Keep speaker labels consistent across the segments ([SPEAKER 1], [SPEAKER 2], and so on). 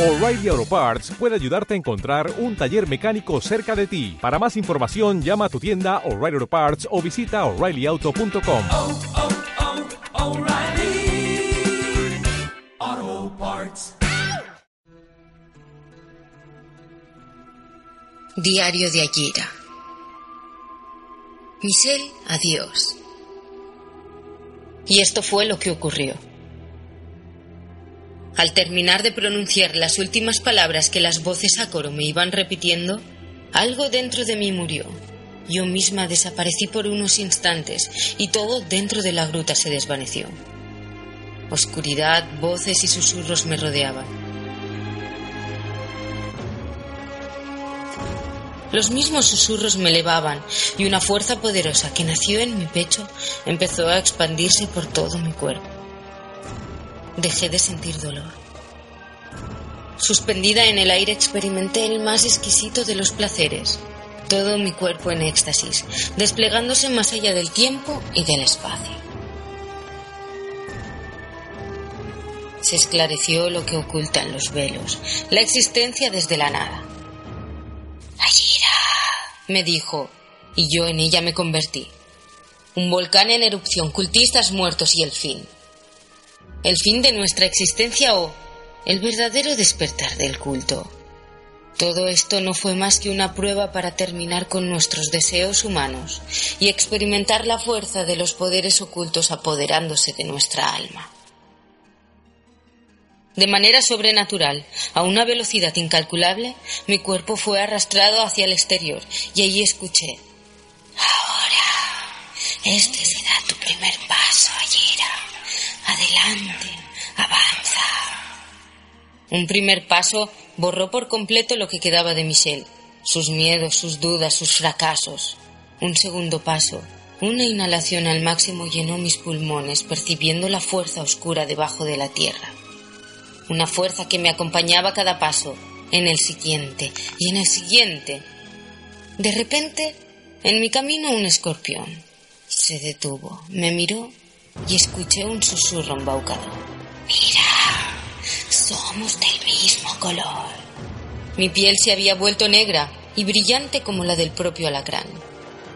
[SPEAKER 1] O'Reilly Auto Parts puede ayudarte a encontrar un taller mecánico cerca de ti. Para más información, llama a tu tienda O'Reilly Auto Parts o visita oreillyauto.com.
[SPEAKER 2] oh, oh, Parts.
[SPEAKER 3] Diario de Akira. Michelle, adiós. Y esto fue lo que ocurrió. Al terminar de pronunciar las últimas palabras que las voces a coro me iban repitiendo, algo dentro de mí murió. Yo misma desaparecí por unos instantes y todo dentro de la gruta se desvaneció. Oscuridad, voces y susurros me rodeaban. Los mismos susurros me elevaban y una fuerza poderosa que nació en mi pecho empezó a expandirse por todo mi cuerpo. Dejé de sentir dolor. Suspendida en el aire experimenté el más exquisito de los placeres, todo mi cuerpo en éxtasis, desplegándose más allá del tiempo y del espacio. Se esclareció lo que ocultan los velos, la existencia desde la nada. Ayira, me dijo, y yo en ella me convertí. Un volcán en erupción, cultistas muertos y el fin. El fin de nuestra existencia o el verdadero despertar del culto. Todo esto no fue más que una prueba para terminar con nuestros deseos humanos y experimentar la fuerza de los poderes ocultos apoderándose de nuestra alma. De manera sobrenatural, a una velocidad incalculable, mi cuerpo fue arrastrado hacia el exterior y allí escuché. Ahora, este será tu primer paso, Ayira. Un primer paso borró por completo lo que quedaba de Michelle, sus miedos, sus dudas, sus fracasos. Un segundo paso, una inhalación al máximo llenó mis pulmones, percibiendo la fuerza oscura debajo de la tierra. Una fuerza que me acompañaba cada paso, en el siguiente y en el siguiente. De repente, en mi camino un escorpión. Se detuvo, me miró y escuché un susurro embaucador. Mira, somos del mismo color. Mi piel se había vuelto negra y brillante como la del propio alacrán.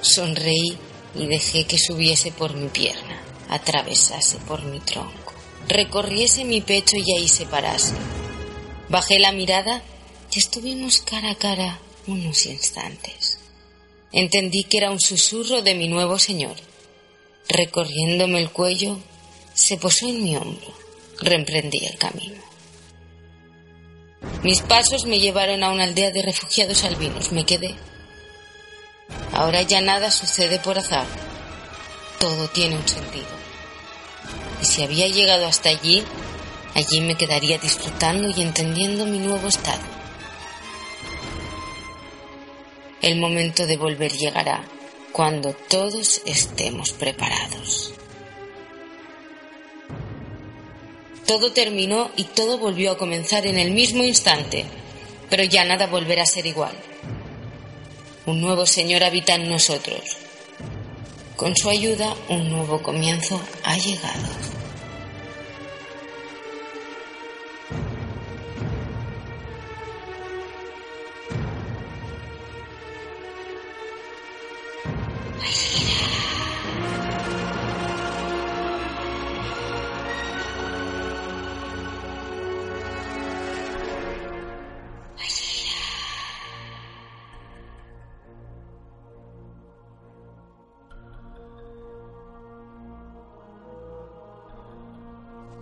[SPEAKER 3] Sonreí y dejé que subiese por mi pierna, atravesase por mi tronco, recorriese mi pecho y ahí se parase. Bajé la mirada y estuvimos cara a cara unos instantes. Entendí que era un susurro de mi nuevo señor. Recorriéndome el cuello, se posó en mi hombro. Reemprendí el camino. Mis pasos me llevaron a una aldea de refugiados albinos. Me quedé. Ahora ya nada sucede por azar. Todo tiene un sentido. Y si había llegado hasta allí, allí me quedaría disfrutando y entendiendo mi nuevo estado. El momento de volver llegará cuando todos estemos preparados. Todo terminó y todo volvió a comenzar en el mismo instante, pero ya nada volverá a ser igual. Un nuevo Señor habita en nosotros. Con su ayuda, un nuevo comienzo ha llegado.